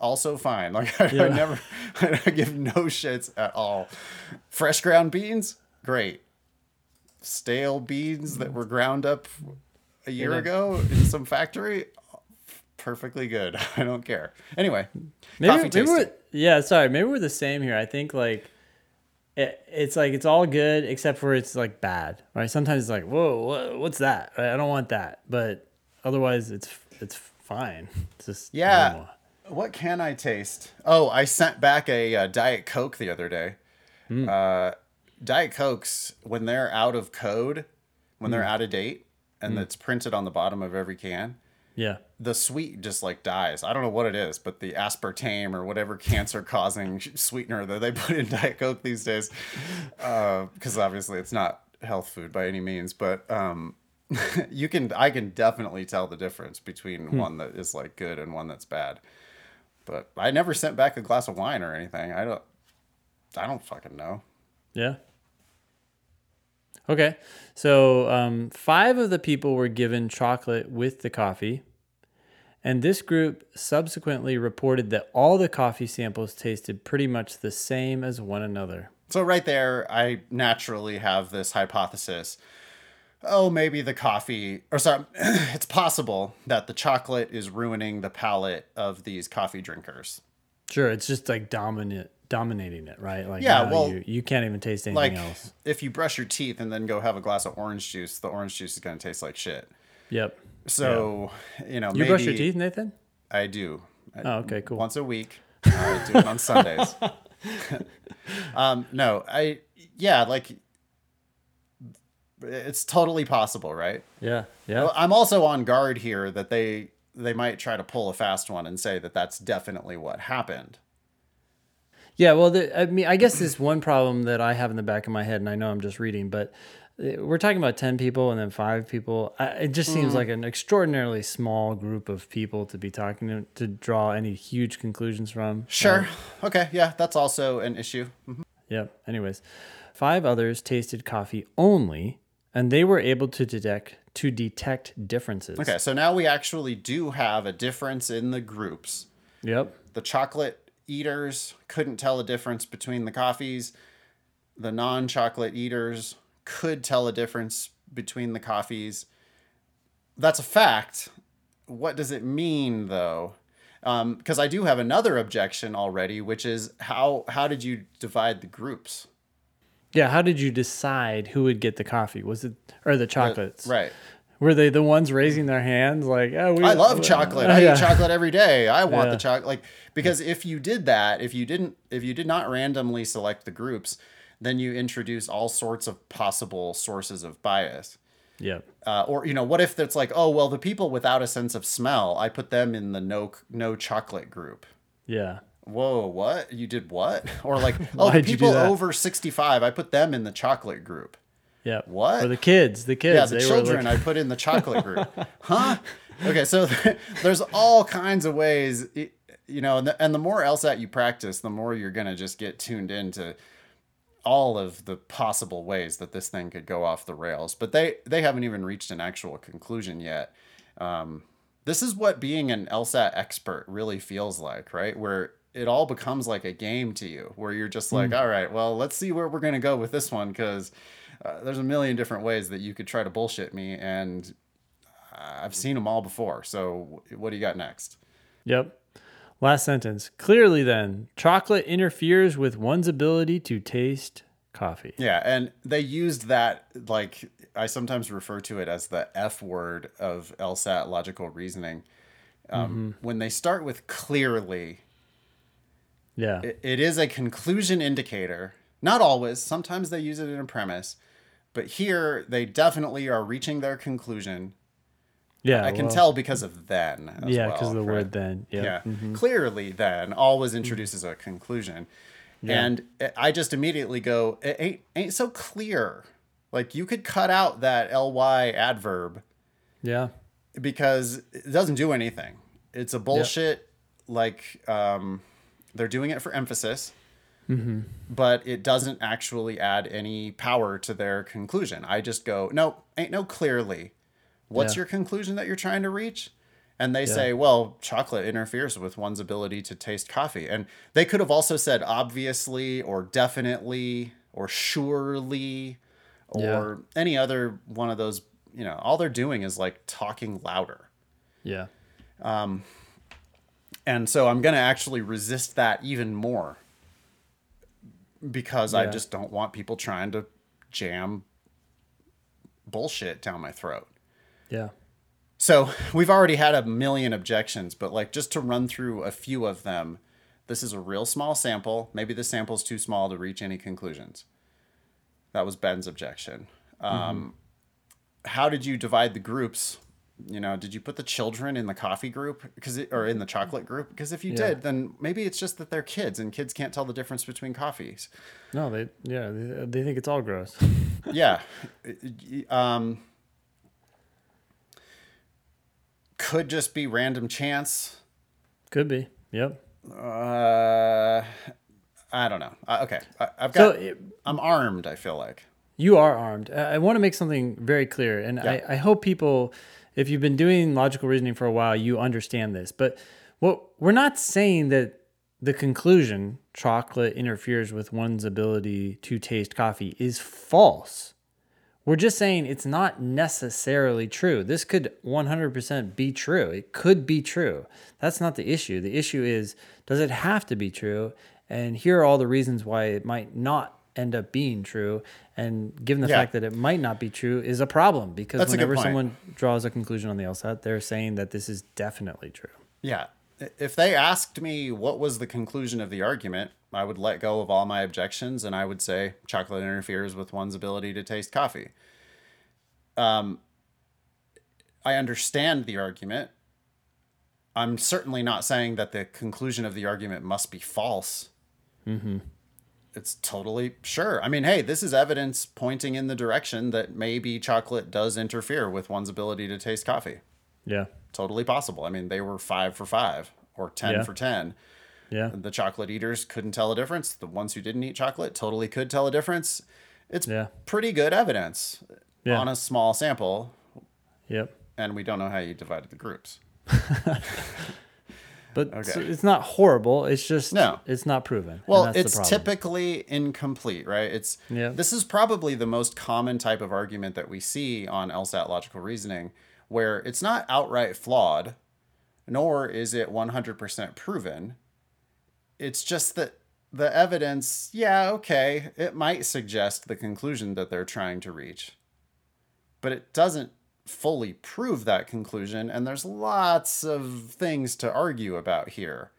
also fine. Like, I, I never, I give no shits at all. Fresh ground beans, great. Stale beans that were ground up a year ago in some factory, perfectly good. I don't care. Anyway, maybe, maybe we're, yeah, sorry. Maybe we're the same here. I think like it, it's like it's all good except for it's like bad, right? Sometimes it's like, whoa, what, what's that? Right? I don't want that, but otherwise it's it's fine. It's just yeah. Normal. What can I taste? Oh, I sent back a, a Diet Coke the other day. Mm. Uh, Diet Cokes when they're out of code, when mm. they're hmm. out of date, and mm. it's printed on the bottom of every can yeah. The sweet just like dies. I don't know what it is, but the aspartame or whatever cancer causing sweetener that they put in Diet Coke these days, because uh, obviously it's not health food by any means, but um, you can, I can definitely tell the difference between hmm. one that is like good and one that's bad. But I never sent back a glass of wine or anything. I don't, I don't fucking know. Yeah. Okay. So um, five of the people were given chocolate with the coffee. And this group subsequently reported that all the coffee samples tasted pretty much the same as one another. So, right there, I naturally have this hypothesis. oh, maybe the coffee, or sorry, it's possible that the chocolate is ruining the palate of these coffee drinkers. Sure, it's just like dominant, dominating it, right? Like, Yeah, well, you, you can't even taste anything Like, else. if you brush your teeth and then go have a glass of orange juice, the orange juice is going to taste like shit. Yep. So, you know, You brush your teeth, Nathan? I do. Oh, okay, cool. Once a week. I do it on Sundays. um, no, I, yeah, like, it's totally possible, right? Yeah, yeah. I'm also on guard here that they they might try to pull a fast one and say that that's definitely what happened. Yeah, well, the, I mean, I guess this one problem that I have in the back of my head, and I know I'm just reading, but uh, we're talking about 10 people and then five people. I, it just seems like an extraordinarily small group of people to be talking to, to draw any huge conclusions from. Sure. okay. Yeah, that's also an issue. Mhm. Yep. Anyways, five others tasted coffee only, and they were able to detect to detect differences. Okay, so now we actually do have a difference in the groups. Yep. The chocolate eaters couldn't tell a difference between the coffees. The non-chocolate eaters could tell a difference between the coffees. That's a fact. What does it mean though? Um, because I do have another objection already, which is how how did you divide the groups? Yeah. How did you decide who would get the coffee? Was it or the chocolates? Right. Were they the ones raising their hands like, oh, we, I love chocolate. I Yeah. eat chocolate every day. I want Yeah. the chocolate. Like because if you did that, if you didn't, if you did not randomly select the groups, then you introduce all sorts of possible sources of bias. Yeah. Uh, or you know, what if it's like, oh well, the people without a sense of smell, I put them in the no no chocolate group. Yeah. Whoa, what? You did what? Or like, oh, people over sixty five, I put them in the chocolate group. Yep. What? For the kids, the kids. Yeah, the they children I put in the chocolate group. huh? Okay, so there's all kinds of ways, you know, and the, and the more LSAT you practice, the more you're going to just get tuned into all of the possible ways that this thing could go off the rails. But they they haven't even reached an actual conclusion yet. Um, this is what being an LSAT expert really feels like, right? Where it all becomes like a game to you, where you're just like, all right, well, let's see where we're going to go with this one because uh, there's a million different ways that you could try to bullshit me, and I've seen them all before. So what do you got next? Yep. Last sentence. Clearly, then, chocolate interferes with one's ability to taste coffee. Yeah, and they used that like I sometimes refer to it as the F word of LSAT logical reasoning. Um, When they start with clearly, Yeah. it, it is a conclusion indicator. Not always. Sometimes they use it in a premise, but here they definitely are reaching their conclusion. yeah. I can well, tell because of then. As Yeah, well, because of the right? word then. Yep. Yeah. Mhm. Clearly, then always introduces a conclusion, yeah. and I just immediately go, it ain't ain't so clear. Like you could cut out that ly adverb Yeah. because it doesn't do anything. It's a bullshit. Like um, they're doing it for emphasis, but it doesn't actually add any power to their conclusion. I just go, no, ain't no clearly. What's Yeah. your conclusion that you're trying to reach? And they say, well, chocolate interferes with one's ability to taste coffee. And they could have also said obviously or definitely or surely or Yeah. any other one of those. You know, all they're doing is like talking louder. Yeah. Um, and so I'm going to actually resist that even more because I just don't want people trying to jam bullshit down my throat. Yeah. So we've already had a million objections, but like just to run through a few of them, this is a real small sample. Maybe the sample's too small to reach any conclusions. That was Ben's objection. Um, How did you divide the groups? You know, did you put the children in the coffee group because or in the chocolate group? Because if you Yeah. did, then maybe it's just that they're kids and kids can't tell the difference between coffees. No, they, yeah, they, they think it's all gross. yeah. Um, could just be random chance. Could be. Yep. Uh, I don't know. Uh, okay, I, I've So got. it- I'm armed. I feel like. You are armed. I, I want to make something very clear, and Yeah. I, I hope people, if you've been doing logical reasoning for a while, you understand this. But what we're not saying that the conclusion chocolate interferes with one's ability to taste coffee is false. We're just saying it's not necessarily true. This could 100% be true. It could be true. That's not the issue. The issue is does it have to be true? And here are all the reasons why it might not end up being true. And given the Yeah. fact that it might not be true is a problem because That's whenever someone draws a conclusion on the LSAT, they're saying that this is definitely true. Yeah. If they asked me what was the conclusion of the argument, I would let go of all my objections and I would say chocolate interferes with one's ability to taste coffee. Um, I understand the argument. I'm certainly not saying that the conclusion of the argument must be false. Mm-hmm. It's totally sure. I mean, hey, this is evidence pointing in the direction that maybe chocolate does interfere with one's ability to taste coffee Yeah. totally possible. I mean, they were five for five or 10 Yeah. for 10. Yeah. The chocolate eaters couldn't tell a difference. The ones who didn't eat chocolate totally could tell a difference. It's Yeah. pretty good evidence Yeah. on a small sample, Yep. and we don't know how you divided the groups. But Okay. so it's not horrible. It's just No. it's not proven. Well, it's typically incomplete, right? It's Yeah. this is probably the most common type of argument that we see on LSAT logical reasoning, where it's not outright flawed, nor is it 100% proven. It's just that the evidence, yeah, okay, it might suggest the conclusion that they're trying to reach, but it doesn't fully prove that conclusion, and there's lots of things to argue about here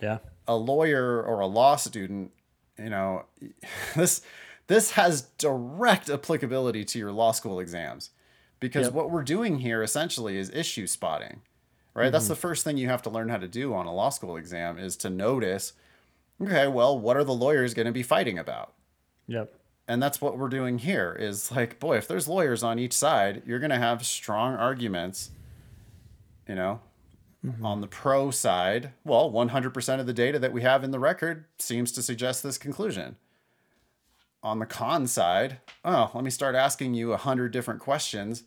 Yeah. a lawyer or a law student, you know, this this has direct applicability to your law school exams because Yep. what we're doing here essentially is issue spotting. Right? That's Mm-hmm. the first thing you have to learn how to do on a law school exam is to notice okay, well, what are the lawyers going to be fighting about? Yep. And that's what we're doing here is like, boy, if there's lawyers on each side, you're going to have strong arguments, you know, on the pro side. Well, 100% of the data that we have in the record seems to suggest this conclusion. On the con side, oh, let me start asking you a hundred different questions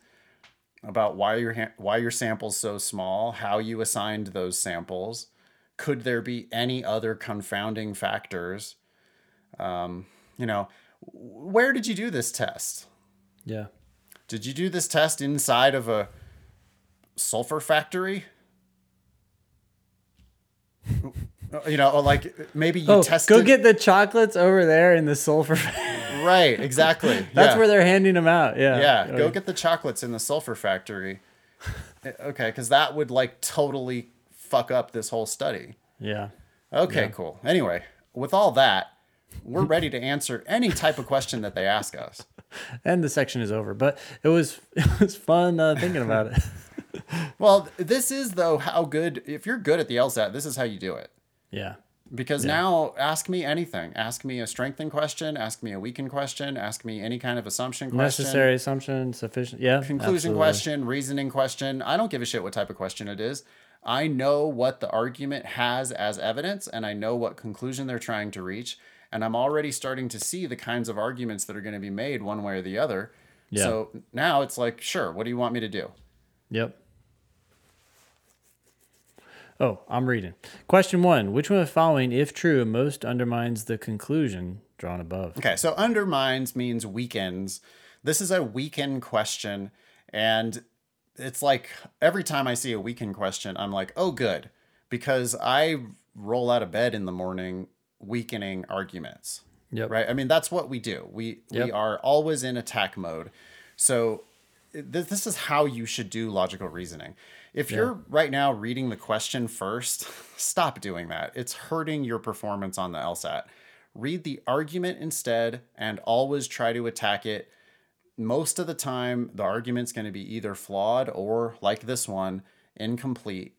about why your ha- why your sample's so small, how you assigned those samples, could there be any other confounding factors? Um, you know, where did you do this test? Yeah. Did you do this test inside of a sulfur factory? you know, like maybe you Oh, tested. go get the chocolates over there in the sulfur. Factory. Right, exactly. That's yeah. where they're handing them out. Yeah. Yeah, go get the chocolates in the sulfur factory. Okay, because that would like totally fuck up this whole study. Yeah. Okay, cool. Anyway, with all that, we're ready to answer any type of question that they ask us. And the section is over, but it was it was fun uh, thinking about it. Well, this is though how good. If you're good at the LSAT, this is how you do it. yeah. Because now, ask me anything. Ask me a strengthen question. Ask me a weaken question. Ask me any kind of assumption question. Necessary assumption, sufficient. Yeah. conclusion absolutely. question, reasoning question. I don't give a shit what type of question it is. I know what the argument has as evidence and I know what conclusion they're trying to reach. And I'm already starting to see the kinds of arguments that are going to be made one way or the other. Yeah. So now it's like, sure, what do you want me to do? Yep. Oh, I'm reading. Question one Which one of the following, if true, most undermines the conclusion drawn above? Okay, so undermines means weakens. This is a weaken question. And it's like every time I see a weaken question, I'm like, oh, good. Because I roll out of bed in the morning weakening arguments. Yep. Right? I mean, that's what we do. We we are always in attack mode. So this, this is how you should do logical reasoning. If you're right now reading the question first, stop doing that. It's hurting your performance on the LSAT. Read the argument instead and always try to attack it. Most of the time, the argument's going to be either flawed or, like this one, incomplete.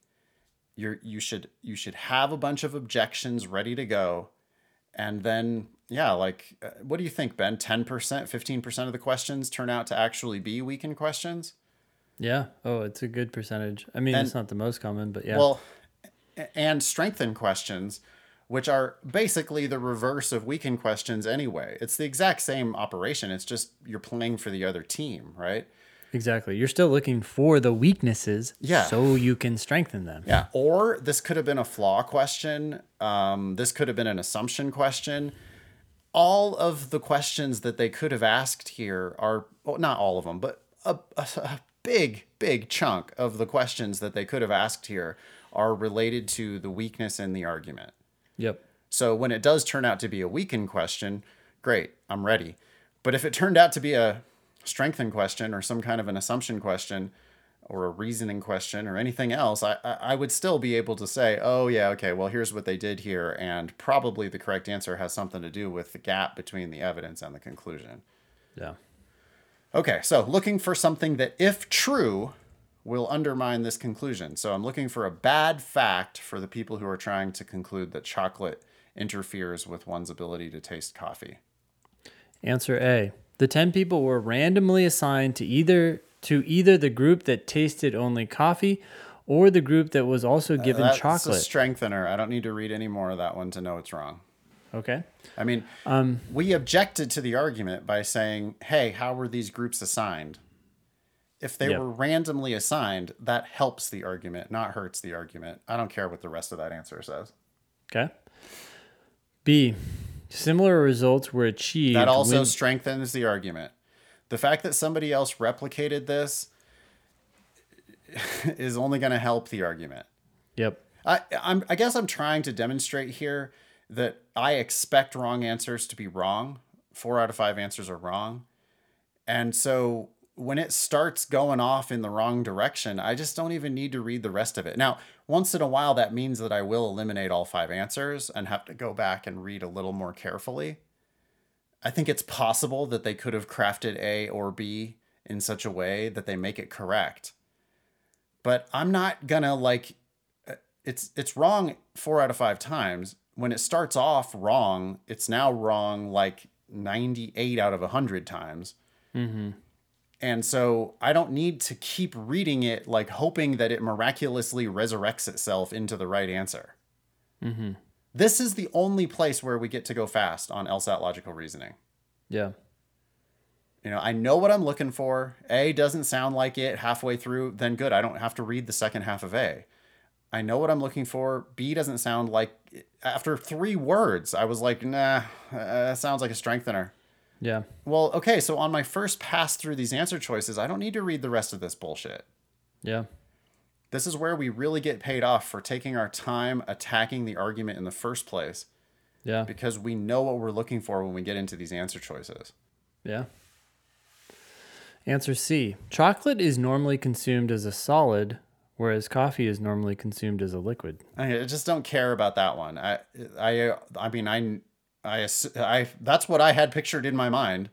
You're, you should you should have a bunch of objections ready to go, and then yeah, like uh, what do you think, Ben? Ten percent, fifteen percent of the questions turn out to actually be weakened questions. Yeah. Oh, it's a good percentage. I mean, And- it's not the most common, but yeah. Well, and strengthen questions, which are basically the reverse of weaken questions anyway. It's the exact same operation. It's just you're playing for the other team, right? Exactly. You're still looking for the weaknesses Yeah. so you can strengthen them. Yeah. Or this could have been a flaw question. Um, this could have been an assumption question. all of the questions that they could have asked here are well, not all of them, but a, a, a big, big chunk of the questions that they could have asked here are related to the weakness in the argument. Yep. So when it does turn out to be a weakened question, great, I'm ready. But if it turned out to be a strengthened question or some kind of an assumption question or a reasoning question or anything else, I, I would still be able to say, oh, yeah, okay, well, here's what they did here. And probably the correct answer has something to do with the gap between the evidence and the conclusion. Yeah. Okay, so looking for something that, if true, will undermine this conclusion. So I'm looking for a bad fact for the people who are trying to conclude that chocolate interferes with one's ability to taste coffee. Answer A. The 10 people were randomly assigned to either to either the group that tasted only coffee or the group that was also uh, given uh, that's chocolate. a strengthener. I don't need to read any more of that one to know it's wrong. Okay. I mean, um, we objected to the argument by saying, "Hey, how were these groups assigned?" If they yep. were randomly assigned, that helps the argument, not hurts the argument. I don't care what the rest of that answer says. Okay. B. Similar results were achieved. That also when... strengthens the argument. The fact that somebody else replicated this is only going to help the argument. Yep. I, I'm, I guess I'm trying to demonstrate here that I expect wrong answers to be wrong. Four out of five answers are wrong. And so when it starts going off in the wrong direction, I just don't even need to read the rest of it. Now, once in a while, that means that I will eliminate all five answers and have to go back and read a little more carefully. I think it's possible that they could have crafted A or B in such a way that they make it correct. But I'm not gonna like uh, it's it's wrong four out of five times. When it starts off wrong, it's now wrong like 98 out of 100 times. Mm-hmm. And so I don't need to keep reading it like hoping that it miraculously resurrects itself into the right answer. Mm-hmm. This is the only place where we get to go fast on LSAT logical reasoning. Yeah. You know, I know what I'm looking for. A doesn't sound like it halfway through, then good. I don't have to read the second half of A. I know what I'm looking for. B doesn't sound like after three words, I was like, nah, uh, sounds like a strengthener. Yeah. Well, okay, so on my first pass through these answer choices, I don't need to read the rest of this bullshit. Yeah. This is where we really get paid off for taking our time attacking the argument in the first place. Yeah. Because we know what we're looking for when we get into these answer choices. Yeah. Answer C. Chocolate is normally consumed as a solid, whereas coffee is normally consumed as a liquid. I just don't care about that one. I I I mean I I I that's what I had pictured in my mind.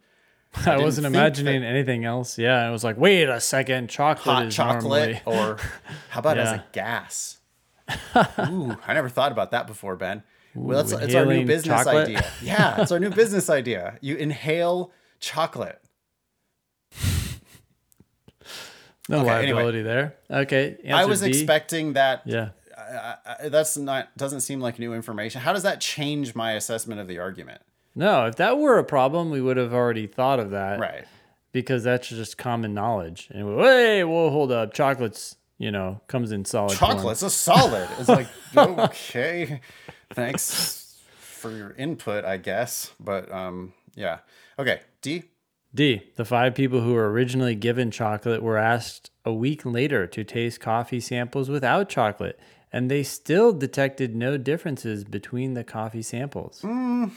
I, I wasn't imagining anything else. Yeah, I was like, wait a second, chocolate hot chocolate, normally... or how about yeah. as a gas? Ooh, I never thought about that before, Ben. Ooh, well, that's it's our new business chocolate? idea. Yeah, it's our new business idea. You inhale chocolate. no okay, liability anyway. there. Okay, I was D. expecting that. Yeah. I, I, that's not doesn't seem like new information. How does that change my assessment of the argument? No, if that were a problem, we would have already thought of that. Right. Because that's just common knowledge. And we, hey, we'll hold up. Chocolate's, you know, comes in solid. Chocolate's form. a solid. It's like, okay, thanks for your input, I guess. But um, yeah. Okay. D. D. The five people who were originally given chocolate were asked a week later to taste coffee samples without chocolate, and they still detected no differences between the coffee samples. Mm,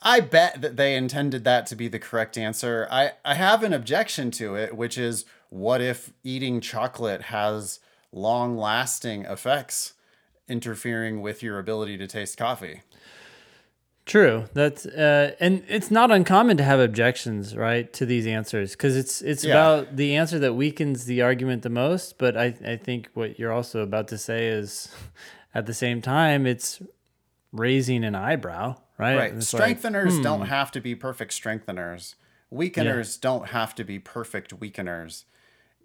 I bet that they intended that to be the correct answer. I, I have an objection to it, which is what if eating chocolate has long lasting effects interfering with your ability to taste coffee? True. That's uh, and it's not uncommon to have objections, right, to these answers because it's it's yeah. about the answer that weakens the argument the most. But I I think what you're also about to say is, at the same time, it's raising an eyebrow, right? Right. Strengtheners like, hmm. don't have to be perfect strengtheners. Weakeners yeah. don't have to be perfect weakeners.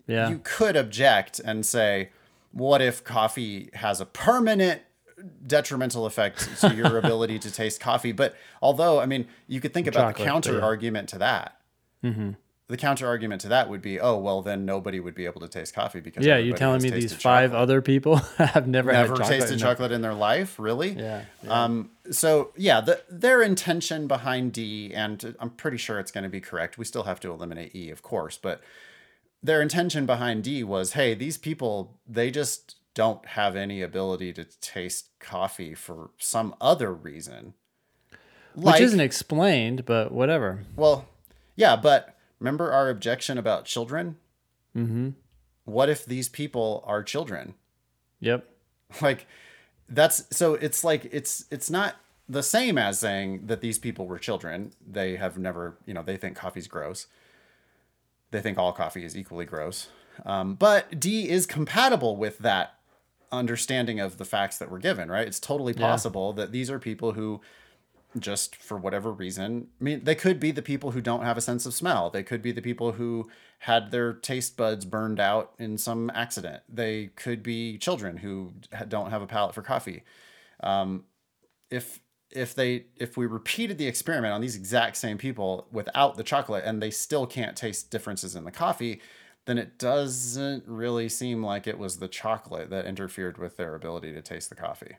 Yeah. You could object and say, what if coffee has a permanent detrimental effect to your ability to taste coffee? But although, I mean, you could think about Chocolate, the counter yeah. argument to that. Mm-hmm. the counter argument to that would be, oh well, then nobody would be able to taste coffee because yeah, you're telling me these five chocolate. other people have never never chocolate tasted chocolate in their life, really? Yeah, yeah. Um. So yeah, the their intention behind D, and I'm pretty sure it's going to be correct. We still have to eliminate E, of course, but their intention behind D was, hey, these people they just don't have any ability to taste coffee for some other reason. Like, Which isn't explained, but whatever. Well, yeah, but remember our objection about children? Mm-hmm. What if these people are children? Yep. Like that's so it's like it's it's not the same as saying that these people were children. They have never, you know, they think coffee's gross. They think all coffee is equally gross. Um, but D is compatible with that understanding of the facts that were given, right? It's totally possible yeah. that these are people who just for whatever reason. I mean, they could be the people who don't have a sense of smell. They could be the people who had their taste buds burned out in some accident. They could be children who don't have a palate for coffee. Um, if if they if we repeated the experiment on these exact same people without the chocolate and they still can't taste differences in the coffee, then it doesn't really seem like it was the chocolate that interfered with their ability to taste the coffee.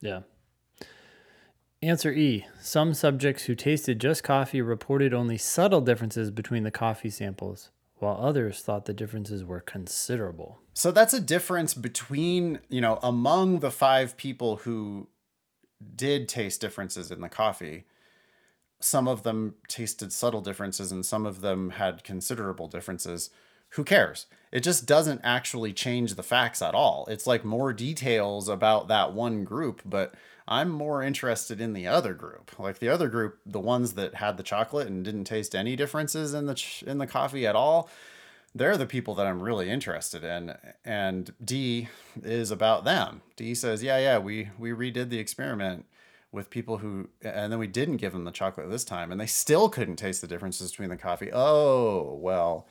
Yeah. Answer E. Some subjects who tasted just coffee reported only subtle differences between the coffee samples, while others thought the differences were considerable. So that's a difference between, you know, among the five people who did taste differences in the coffee. Some of them tasted subtle differences and some of them had considerable differences. Who cares? It just doesn't actually change the facts at all. It's like more details about that one group, but I'm more interested in the other group. Like the other group, the ones that had the chocolate and didn't taste any differences in the ch- in the coffee at all. They're the people that I'm really interested in. And D is about them. D says, "Yeah, yeah, we we redid the experiment with people who and then we didn't give them the chocolate this time and they still couldn't taste the differences between the coffee. Oh, well,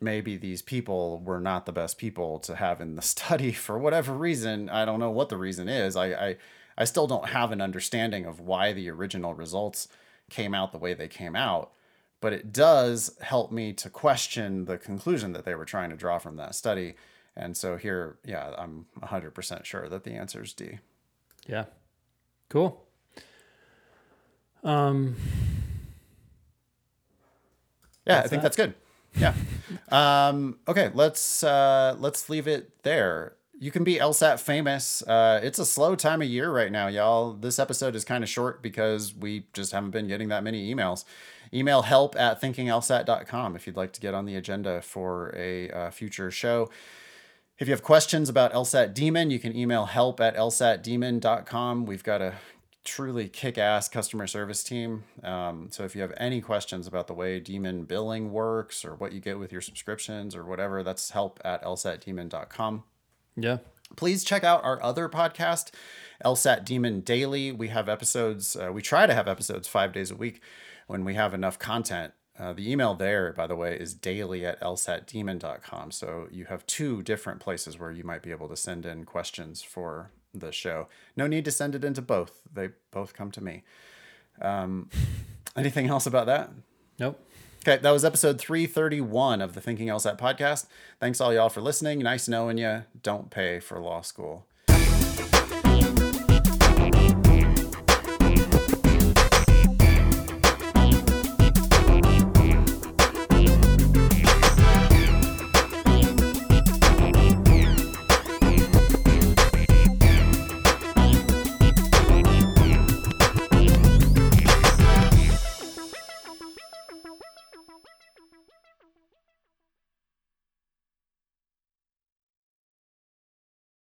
maybe these people were not the best people to have in the study for whatever reason. I don't know what the reason is. I, I I still don't have an understanding of why the original results came out the way they came out, but it does help me to question the conclusion that they were trying to draw from that study. And so here, yeah, I'm 100% sure that the answer is D. Yeah. Cool. Um Yeah, I think that? that's good. Yeah. um okay, let's uh let's leave it there you can be LSAT famous. Uh, it's a slow time of year right now, y'all. This episode is kind of short because we just haven't been getting that many emails. Email help at thinkinglsat.com if you'd like to get on the agenda for a uh, future show. If you have questions about LSAT Demon, you can email help at lsatdemon.com. We've got a truly kick-ass customer service team. Um, so if you have any questions about the way Demon billing works or what you get with your subscriptions or whatever, that's help at lsatdemon.com. Yeah. Please check out our other podcast, LSAT Demon Daily. We have episodes, uh, we try to have episodes five days a week when we have enough content. Uh, the email there, by the way, is daily at lsatdemon.com. So you have two different places where you might be able to send in questions for the show. No need to send it into both, they both come to me. Um, anything else about that? Nope. Okay, that was episode 331 of the Thinking LSAT podcast. Thanks all y'all for listening. Nice knowing you. Don't pay for law school.